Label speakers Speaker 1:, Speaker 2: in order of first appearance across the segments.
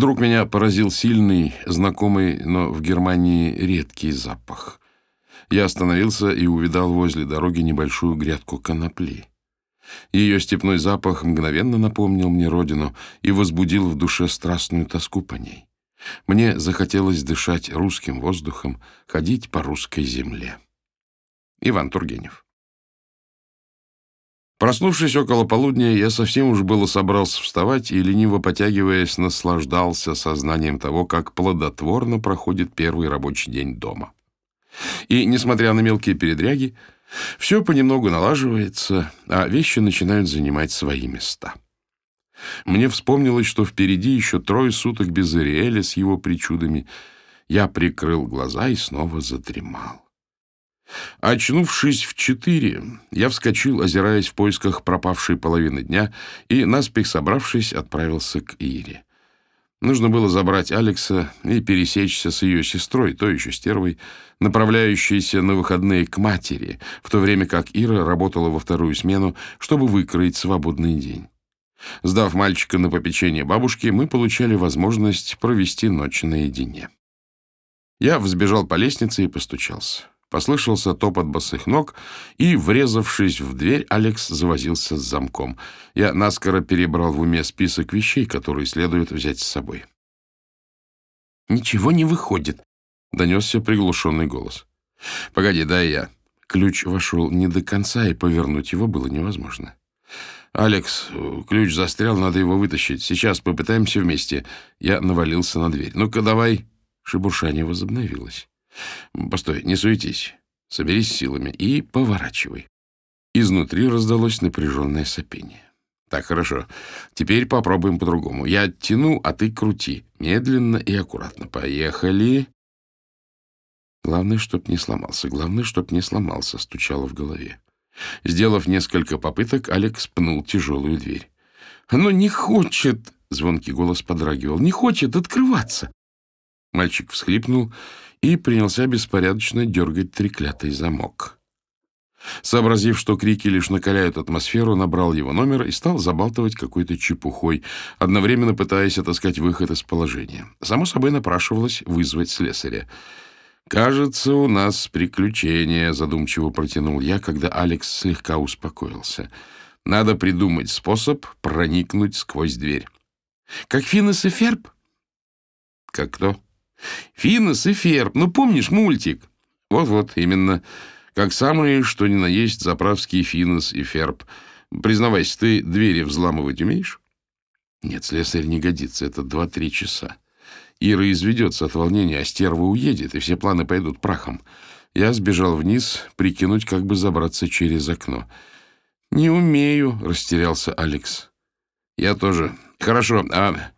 Speaker 1: Вдруг меня поразил сильный, знакомый, но в Германии редкий запах. Я остановился и увидал возле дороги небольшую грядку конопли. Ее степной запах мгновенно напомнил мне родину и возбудил в душе страстную тоску по ней. Мне захотелось дышать русским воздухом, ходить по русской земле. Иван Тургенев Проснувшись около полудня, я совсем уж было собрался вставать и, лениво потягиваясь, наслаждался сознанием того, как плодотворно проходит первый рабочий день дома. И, несмотря на мелкие передряги, все понемногу налаживается, а вещи начинают занимать свои места. Мне вспомнилось, что впереди еще трое суток без Ириэля с его причудами. Я прикрыл глаза и снова задремал. Очнувшись в четыре, я вскочил, озираясь в поисках пропавшей половины дня, и, наспех собравшись, отправился к Ире. Нужно было забрать Алекса и пересечься с ее сестрой, то еще стервой, направляющейся на выходные к матери, в то время как Ира работала во вторую смену, чтобы выкроить свободный день. Сдав мальчика на попечение бабушки, мы получали возможность провести ночь наедине. Я взбежал по лестнице и постучался. Послышался топот босых ног, и, врезавшись в дверь, Алекс завозился с замком. Я наскоро перебрал в уме список вещей, которые следует взять с собой. «Ничего не выходит», — донесся приглушенный голос. «Погоди, дай я». Ключ вошел не до конца, и повернуть его было невозможно. «Алекс, ключ застрял, надо его вытащить. Сейчас попытаемся вместе». Я навалился на дверь. «Ну-ка, давай». Шебуршание возобновилось. Постой, не суетись. Соберись силами и поворачивай. Изнутри раздалось напряженное сопение. Так, хорошо. Теперь попробуем по-другому. Я оттяну, а ты крути. Медленно и аккуратно. Поехали. Главное, чтоб не сломался. Главное, чтоб не сломался, стучало в голове. Сделав несколько попыток, Алекс пнул тяжелую дверь. «Оно не хочет!» — звонкий голос подрагивал. «Не хочет открываться!» Мальчик всхлипнул и принялся беспорядочно дергать треклятый замок. Сообразив, что крики лишь накаляют атмосферу, набрал его номер и стал забалтывать какой-то чепухой, одновременно пытаясь отыскать выход из положения. Само собой напрашивалось вызвать слесаря. «Кажется, у нас приключение», — задумчиво протянул я, когда Алекс слегка успокоился. «Надо придумать способ проникнуть сквозь дверь». «Как Финес и Ферб?» «Как кто?» Финес и Ферб, ну помнишь мультик? Вот-вот, именно. Как самые, что ни на есть, заправские Финес и Ферб. Признавайся, ты двери взламывать умеешь? Нет, слесарь не годится, это два-три часа. Ира изведется от волнения, а стерва уедет, и все планы пойдут прахом. Я сбежал вниз, прикинуть, как бы забраться через окно. «Не умею», — растерялся Алекс. «Я тоже. Хорошо, а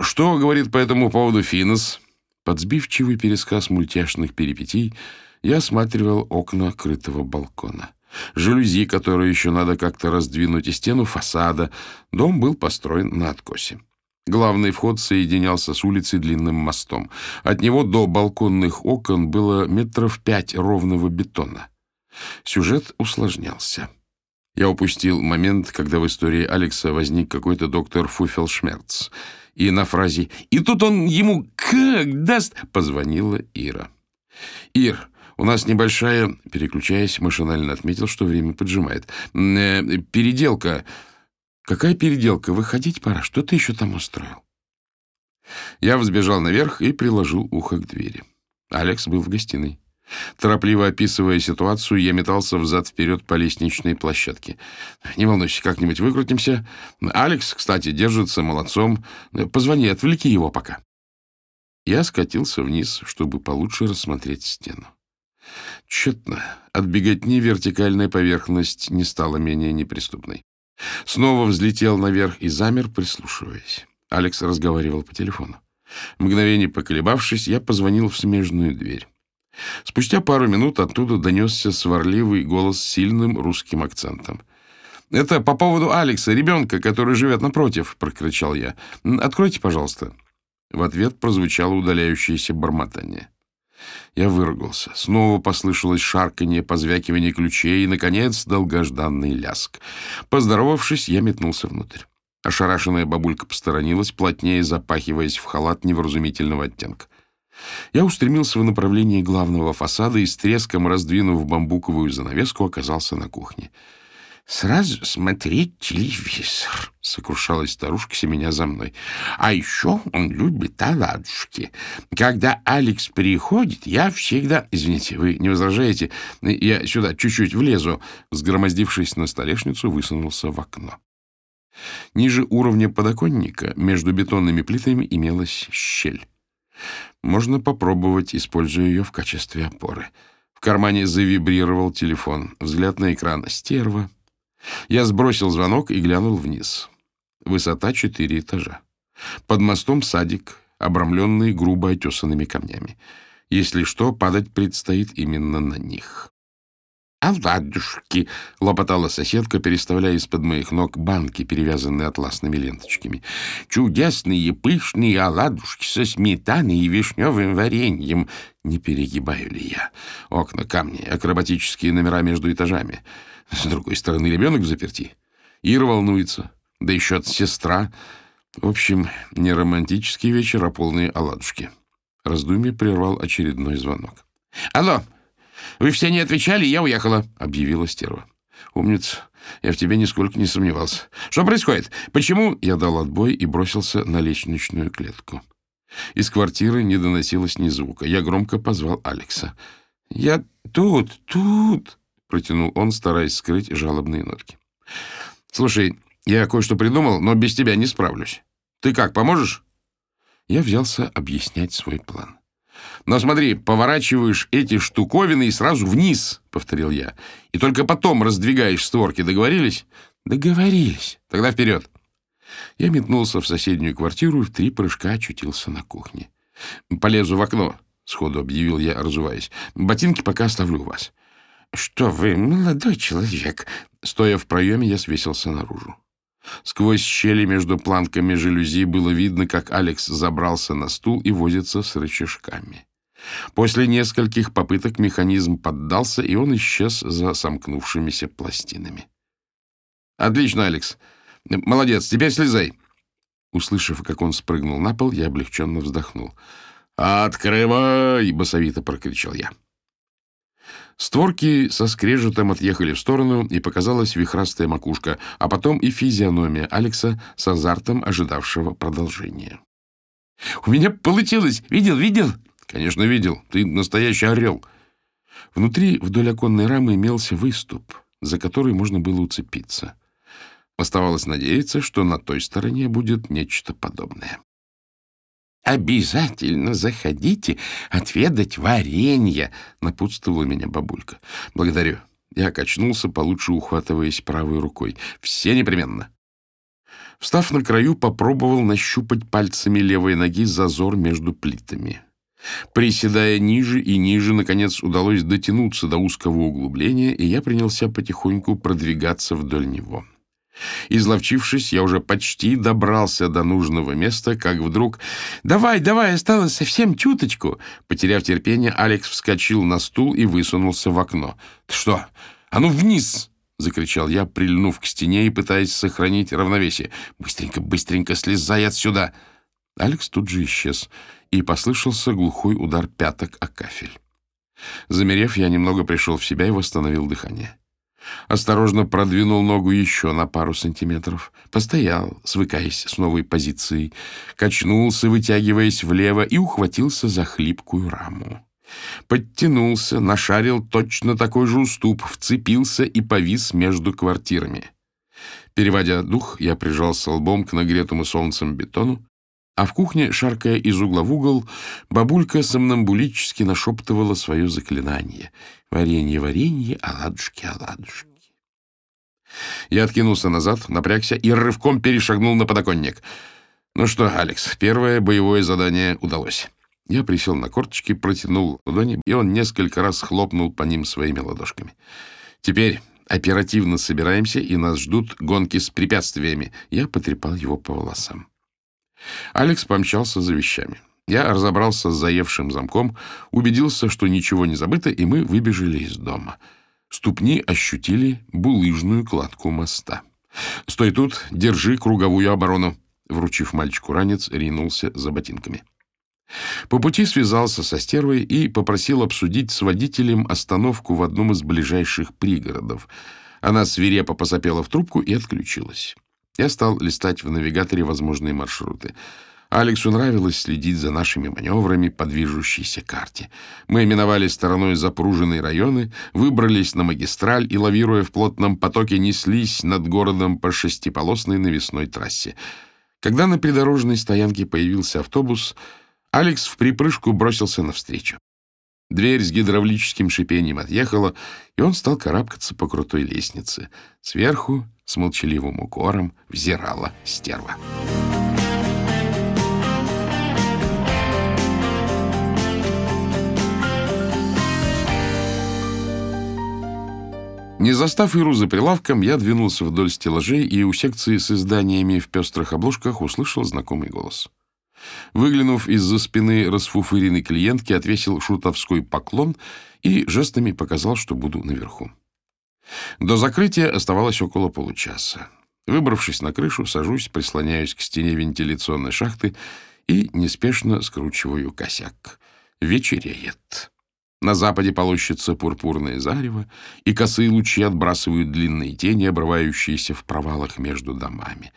Speaker 1: что говорит по этому поводу Финес?» Под сбивчивый пересказ мультяшных перипетий я осматривал окна крытого балкона. Жалюзи, которые еще надо как-то раздвинуть, и стену фасада. Дом был построен на откосе. Главный вход соединялся с улицей длинным мостом. От него до балконных окон было метров пять ровного бетона. Сюжет усложнялся. Я упустил момент, когда в истории Алекса возник какой-то доктор Фуфелшмерц — и на фразе «И тут он ему как даст!» позвонила Ира. «Ир, у нас небольшая...» Переключаясь, машинально отметил, что время поджимает. «Э, «Переделка...» «Какая переделка? Выходить пора. Что ты еще там устроил?» Я взбежал наверх и приложил ухо к двери. Алекс был в гостиной. Торопливо описывая ситуацию, я метался взад-вперед по лестничной площадке. «Не волнуйся, как-нибудь выкрутимся. Алекс, кстати, держится молодцом. Позвони, отвлеки его пока». Я скатился вниз, чтобы получше рассмотреть стену. Тщетно. От беготни вертикальная поверхность не стала менее неприступной. Снова взлетел наверх и замер, прислушиваясь. Алекс разговаривал по телефону. Мгновение поколебавшись, я позвонил в смежную дверь. Спустя пару минут оттуда донесся сварливый голос с сильным русским акцентом. «Это по поводу Алекса, ребенка, который живет напротив», — прокричал я. «Откройте, пожалуйста». В ответ прозвучало удаляющееся бормотание. Я выругался. Снова послышалось шарканье, позвякивание ключей и, наконец, долгожданный ляск. Поздоровавшись, я метнулся внутрь. Ошарашенная бабулька посторонилась, плотнее запахиваясь в халат невразумительного оттенка. Я устремился в направлении главного фасада и с треском, раздвинув бамбуковую занавеску, оказался на кухне. «Сразу смотреть телевизор», — сокрушалась старушка, семеня за мной. «А еще он любит оладушки. Когда Алекс приходит, я всегда...» «Извините, вы не возражаете? Я сюда чуть-чуть влезу». Сгромоздившись на столешницу, высунулся в окно. Ниже уровня подоконника между бетонными плитами имелась щель. Можно попробовать, используя ее в качестве опоры. В кармане завибрировал телефон. Взгляд на экран. Стерва. Я сбросил звонок и глянул вниз. Высота четыре этажа. Под мостом садик, обрамленный грубо отесанными камнями. Если что, падать предстоит именно на них. «Оладушки!» — лопотала соседка, переставляя из-под моих ног банки, перевязанные атласными ленточками. «Чудесные пышные оладушки со сметаной и вишневым вареньем!» Не перегибаю ли я? Окна, камни, акробатические номера между этажами. С другой стороны, ребенок в заперти. Ира волнуется. Да еще от сестра. В общем, не романтический вечер, а полные оладушки. Раздумье прервал очередной звонок. «Алло!» «Вы все не отвечали, я уехала», — объявила стерва. «Умница. Я в тебе нисколько не сомневался. Что происходит? Почему?» Я дал отбой и бросился на лестничную клетку. Из квартиры не доносилось ни звука. Я громко позвал Алекса. «Я тут, тут!» — протянул он, стараясь скрыть жалобные нотки. «Слушай, я кое-что придумал, но без тебя не справлюсь. Ты как, поможешь?» Я взялся объяснять свой план. Но смотри, поворачиваешь эти штуковины и сразу вниз, — повторил я. И только потом раздвигаешь створки. Договорились? Договорились. Тогда вперед. Я метнулся в соседнюю квартиру и в три прыжка очутился на кухне. Полезу в окно, — сходу объявил я, разуваясь. Ботинки пока оставлю у вас. Что вы, молодой человек? Стоя в проеме, я свесился наружу. Сквозь щели между планками жалюзи было видно, как Алекс забрался на стул и возится с рычажками. После нескольких попыток механизм поддался, и он исчез за сомкнувшимися пластинами. «Отлично, Алекс. Молодец. Теперь слезай». Услышав, как он спрыгнул на пол, я облегченно вздохнул. «Открывай!» — басовито прокричал я. Створки со скрежетом отъехали в сторону, и показалась вихрастая макушка, а потом и физиономия Алекса с азартом ожидавшего продолжения. «У меня получилось! Видел, видел?» «Конечно, видел. Ты настоящий орел». Внутри вдоль оконной рамы имелся выступ, за который можно было уцепиться. Оставалось надеяться, что на той стороне будет нечто подобное. «Обязательно заходите отведать варенье», — напутствовала меня бабулька. «Благодарю». Я качнулся, получше ухватываясь правой рукой. «Все непременно». Встав на краю, попробовал нащупать пальцами левой ноги зазор между плитами. Приседая ниже и ниже, наконец удалось дотянуться до узкого углубления, и я принялся потихоньку продвигаться вдоль него. Изловчившись, я уже почти добрался до нужного места, как вдруг... «Давай, давай, осталось совсем чуточку!» Потеряв терпение, Алекс вскочил на стул и высунулся в окно. «Ты что? А ну вниз!» — закричал я, прильнув к стене и пытаясь сохранить равновесие. «Быстренько, быстренько слезай отсюда!» Алекс тут же исчез, и послышался глухой удар пяток о кафель. Замерев, я немного пришел в себя и восстановил дыхание. Осторожно продвинул ногу еще на пару сантиметров. Постоял, свыкаясь с новой позицией. Качнулся, вытягиваясь влево, и ухватился за хлипкую раму. Подтянулся, нашарил точно такой же уступ, вцепился и повис между квартирами. Переводя дух, я прижался лбом к нагретому солнцем бетону, а в кухне, шаркая из угла в угол, бабулька сомнамбулически нашептывала свое заклинание. «Варенье, варенье, оладушки, оладушки». Я откинулся назад, напрягся и рывком перешагнул на подоконник. Ну что, Алекс, первое боевое задание удалось. Я присел на корточки, протянул ладони, и он несколько раз хлопнул по ним своими ладошками. Теперь оперативно собираемся, и нас ждут гонки с препятствиями. Я потрепал его по волосам. Алекс помчался за вещами. Я разобрался с заевшим замком, убедился, что ничего не забыто, и мы выбежали из дома. Ступни ощутили булыжную кладку моста. «Стой тут, держи круговую оборону!» Вручив мальчику ранец, ринулся за ботинками. По пути связался со стервой и попросил обсудить с водителем остановку в одном из ближайших пригородов. Она свирепо посопела в трубку и отключилась. Я стал листать в навигаторе возможные маршруты. Алексу нравилось следить за нашими маневрами по движущейся карте. Мы миновали стороной запруженные районы, выбрались на магистраль и, лавируя в плотном потоке, неслись над городом по шестиполосной навесной трассе. Когда на придорожной стоянке появился автобус, Алекс в припрыжку бросился навстречу. Дверь с гидравлическим шипением отъехала, и он стал карабкаться по крутой лестнице. Сверху, с молчаливым укором, взирала стерва. Не застав Иру за прилавком, я двинулся вдоль стеллажей и у секции с изданиями в пестрых обложках услышал знакомый голос. Выглянув из-за спины расфуфыренной клиентки, отвесил шутовской поклон и жестами показал, что буду наверху. До закрытия оставалось около получаса. Выбравшись на крышу, сажусь, прислоняюсь к стене вентиляционной шахты и неспешно скручиваю косяк. Вечереет. На западе полощется пурпурное зарево, и косые лучи отбрасывают длинные тени, обрывающиеся в провалах между домами.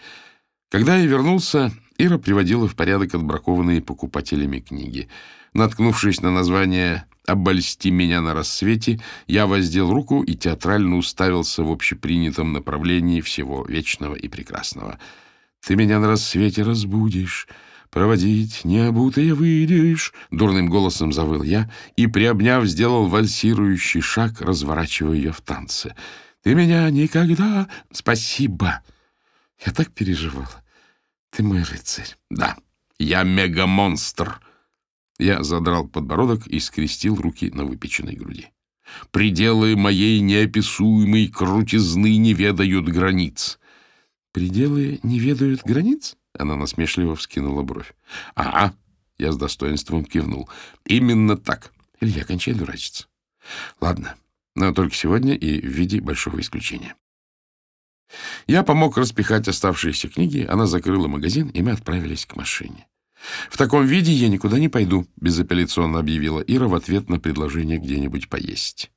Speaker 1: Когда я вернулся, Ира приводила в порядок отбракованные покупателями книги. Наткнувшись на название «Обольсти меня на рассвете», я воздел руку и театрально уставился в общепринятом направлении всего вечного и прекрасного. «Ты меня на рассвете разбудишь». «Проводить необутые выйдешь», — дурным голосом завыл я и, приобняв, сделал вальсирующий шаг, разворачивая ее в танце. «Ты меня никогда...» «Спасибо!» Я так переживала. Ты мой рыцарь. Да, я мегамонстр. Я задрал подбородок и скрестил руки на выпеченной груди. Пределы моей неописуемой крутизны не ведают границ. Пределы не ведают границ? Она насмешливо вскинула бровь. Ага, я с достоинством кивнул. Именно так. Илья, кончай дурачиться. Ладно, но только сегодня и в виде большого исключения. Я помог распихать оставшиеся книги, она закрыла магазин, и мы отправились к машине. «В таком виде я никуда не пойду», — безапелляционно объявила Ира в ответ на предложение где-нибудь поесть.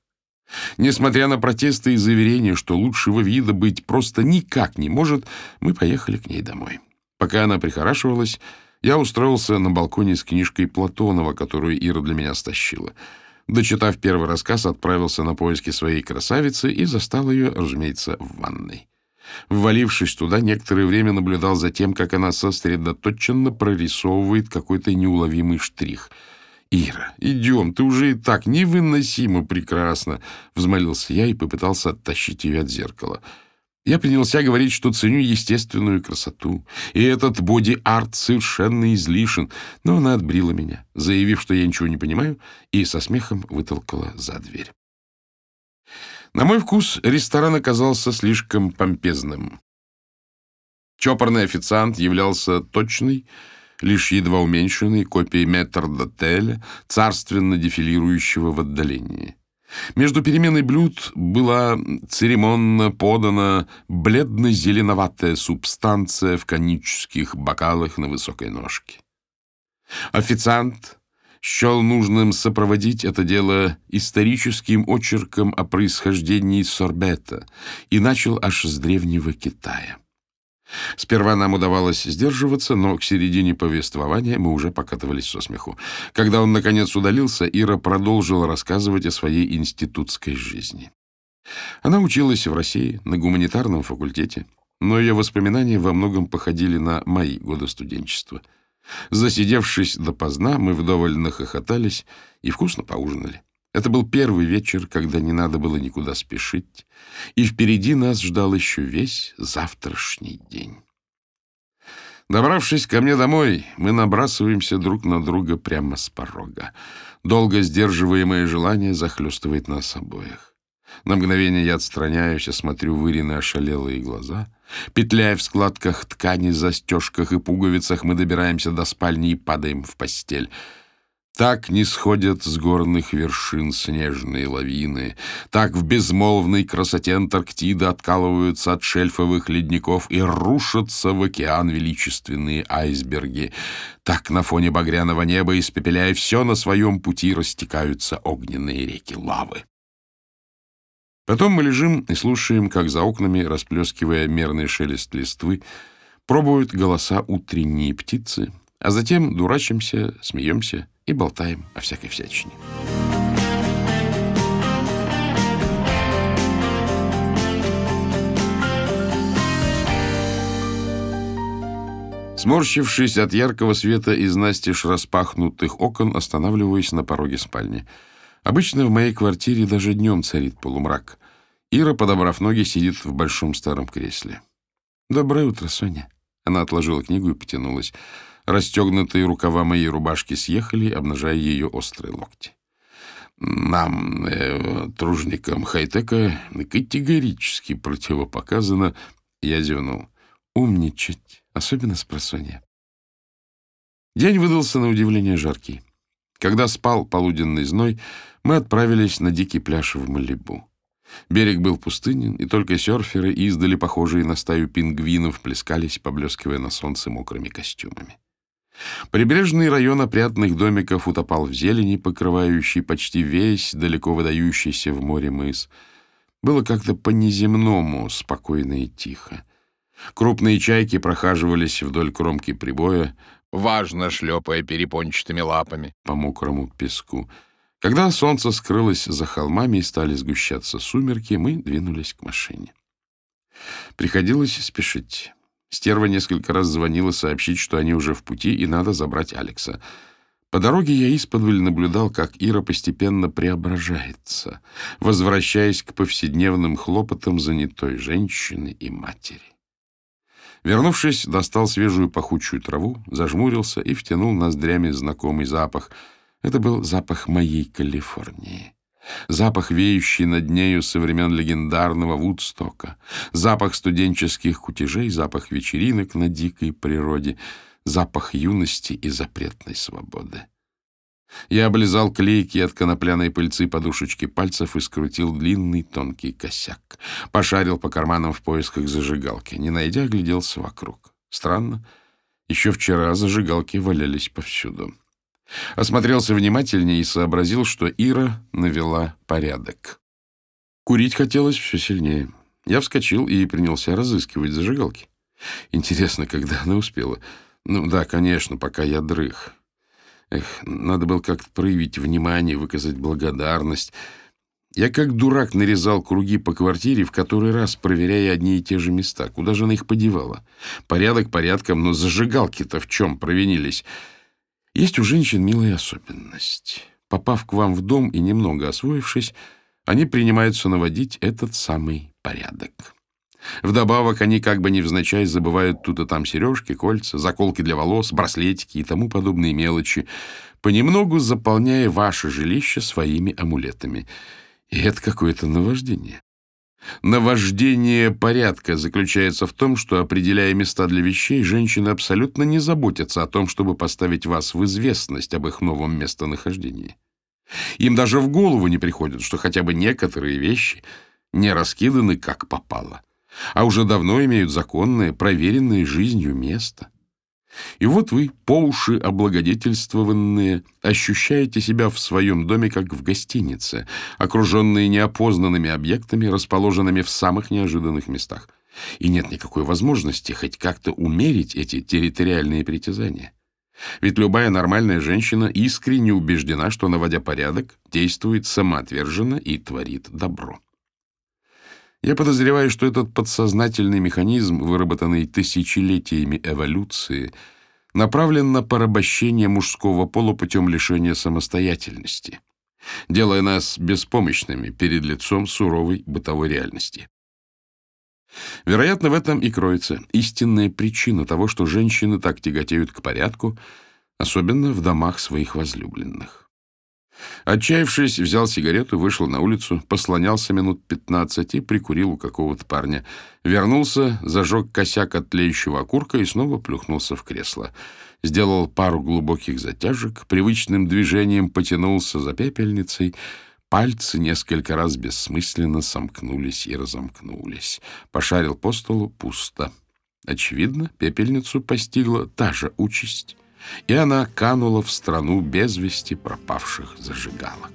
Speaker 1: Несмотря на протесты и заверения, что лучшего вида быть просто никак не может, мы поехали к ней домой. Пока она прихорашивалась, я устроился на балконе с книжкой Платонова, которую Ира для меня стащила. Дочитав первый рассказ, отправился на поиски своей красавицы и застал ее, разумеется, в ванной. Ввалившись туда, некоторое время наблюдал за тем, как она сосредоточенно прорисовывает какой-то неуловимый штрих. «Ира, идем, ты уже и так невыносимо прекрасно!» — взмолился я и попытался оттащить ее от зеркала. Я принялся говорить, что ценю естественную красоту, и этот боди-арт совершенно излишен, но она отбрила меня, заявив, что я ничего не понимаю, и со смехом вытолкала за дверь. На мой вкус ресторан оказался слишком помпезным. Чопорный официант являлся точной, лишь едва уменьшенной копией метрдотеля, царственно дефилирующего в отдалении. Между переменой блюд была церемонно подана бледно-зеленоватая субстанция в конических бокалах на высокой ножке. Официант счел нужным сопроводить это дело историческим очерком о происхождении сорбета и начал аж с древнего Китая. Сперва нам удавалось сдерживаться, но к середине повествования мы уже покатывались со смеху. Когда он, наконец, удалился, Ира продолжила рассказывать о своей институтской жизни. Она училась в России на гуманитарном факультете, но ее воспоминания во многом походили на мои годы студенчества — Засидевшись допоздна, мы вдоволь нахохотались и вкусно поужинали. Это был первый вечер, когда не надо было никуда спешить, и впереди нас ждал еще весь завтрашний день. Добравшись ко мне домой, мы набрасываемся друг на друга прямо с порога. Долго сдерживаемое желание захлестывает нас обоих. На мгновение я отстраняюсь, осмотрю выриные ошалелые глаза. Петляя в складках ткани, застежках и пуговицах, мы добираемся до спальни и падаем в постель. Так не сходят с горных вершин снежные лавины, так в безмолвной красоте Антарктиды откалываются от шельфовых ледников и рушатся в океан величественные айсберги, так на фоне багряного неба, испепеляя все на своем пути, растекаются огненные реки лавы. Потом мы лежим и слушаем, как за окнами, расплескивая мерный шелест листвы, пробуют голоса утренние птицы, а затем дурачимся, смеемся и болтаем о всякой всячине. Сморщившись от яркого света из настежь распахнутых окон, останавливаюсь на пороге спальни. Обычно в моей квартире даже днем царит полумрак. Ира, подобрав ноги, сидит в большом старом кресле. «Доброе утро, Соня». Она отложила книгу и потянулась. Расстегнутые рукава моей рубашки съехали, обнажая ее острые локти. Нам, э, тружникам хай-тека, категорически противопоказано, я зевнул, умничать, особенно с просонья. День выдался на удивление жаркий. Когда спал полуденный зной, мы отправились на дикий пляж в Малибу. Берег был пустынен, и только серферы, издали похожие на стаю пингвинов, плескались, поблескивая на солнце мокрыми костюмами. Прибрежный район опрятных домиков утопал в зелени, покрывающей почти весь далеко выдающийся в море мыс. Было как-то по-неземному спокойно и тихо. Крупные чайки прохаживались вдоль кромки прибоя, важно шлепая перепончатыми лапами по мокрому песку. Когда солнце скрылось за холмами и стали сгущаться сумерки, мы двинулись к машине. Приходилось спешить. Стерва несколько раз звонила сообщить, что они уже в пути, и надо забрать Алекса. По дороге я исподволь наблюдал, как Ира постепенно преображается, возвращаясь к повседневным хлопотам занятой женщины и матери. Вернувшись, достал свежую пахучую траву, зажмурился и втянул ноздрями знакомый запах. Это был запах моей Калифорнии. Запах, веющий над нею со времен легендарного Вудстока, запах студенческих кутежей, запах вечеринок на дикой природе, запах юности и запретной свободы. Я облизал клейкие от конопляной пыльцы подушечки пальцев и скрутил длинный тонкий косяк. Пошарил по карманам в поисках зажигалки. Не найдя, огляделся вокруг. Странно. Еще вчера зажигалки валялись повсюду. Осмотрелся внимательнее и сообразил, что Ира навела порядок. Курить хотелось все сильнее. Я вскочил и принялся разыскивать зажигалки. Интересно, когда она успела? Ну да, конечно, пока я дрых. Эх, надо было как-то проявить внимание, выказать благодарность. Я как дурак нарезал круги по квартире, в который раз проверяя одни и те же места. Куда же она их подевала? Порядок порядком, но зажигалки-то в чем провинились? Есть у женщин милая особенность. Попав к вам в дом и немного освоившись, они принимаются наводить этот самый порядок. Вдобавок они как бы невзначай забывают тут и там сережки, кольца, заколки для волос, браслетики и тому подобные мелочи, понемногу заполняя ваше жилище своими амулетами. И это какое-то наваждение. Наваждение порядка заключается в том, что, определяя места для вещей, женщины абсолютно не заботятся о том, чтобы поставить вас в известность об их новом местонахождении. Им даже в голову не приходит, что хотя бы некоторые вещи не раскиданы как попало, а уже давно имеют законное, проверенное жизнью место. И вот вы, по уши облагодетельствованные, ощущаете себя в своем доме как в гостинице, окруженные неопознанными объектами, расположенными в самых неожиданных местах. И нет никакой возможности хоть как-то умерить эти территориальные притязания. Ведь любая нормальная женщина искренне убеждена, что, наводя порядок, действует самоотверженно и творит добро. Я подозреваю, что этот подсознательный механизм, выработанный тысячелетиями эволюции, направлен на порабощение мужского пола путем лишения самостоятельности, делая нас беспомощными перед лицом суровой бытовой реальности. Вероятно, в этом и кроется истинная причина того, что женщины так тяготеют к порядку, особенно в домах своих возлюбленных. Отчаявшись, взял сигарету, вышел на улицу, послонялся минут пятнадцать и прикурил у какого-то парня. Вернулся, зажег косяк от тлеющего окурка и снова плюхнулся в кресло. Сделал пару глубоких затяжек, привычным движением потянулся за пепельницей. Пальцы несколько раз бессмысленно сомкнулись и разомкнулись. Пошарил по столу — пусто. Очевидно, пепельницу постигла та же участь и она канула в страну без вести пропавших зажигалок.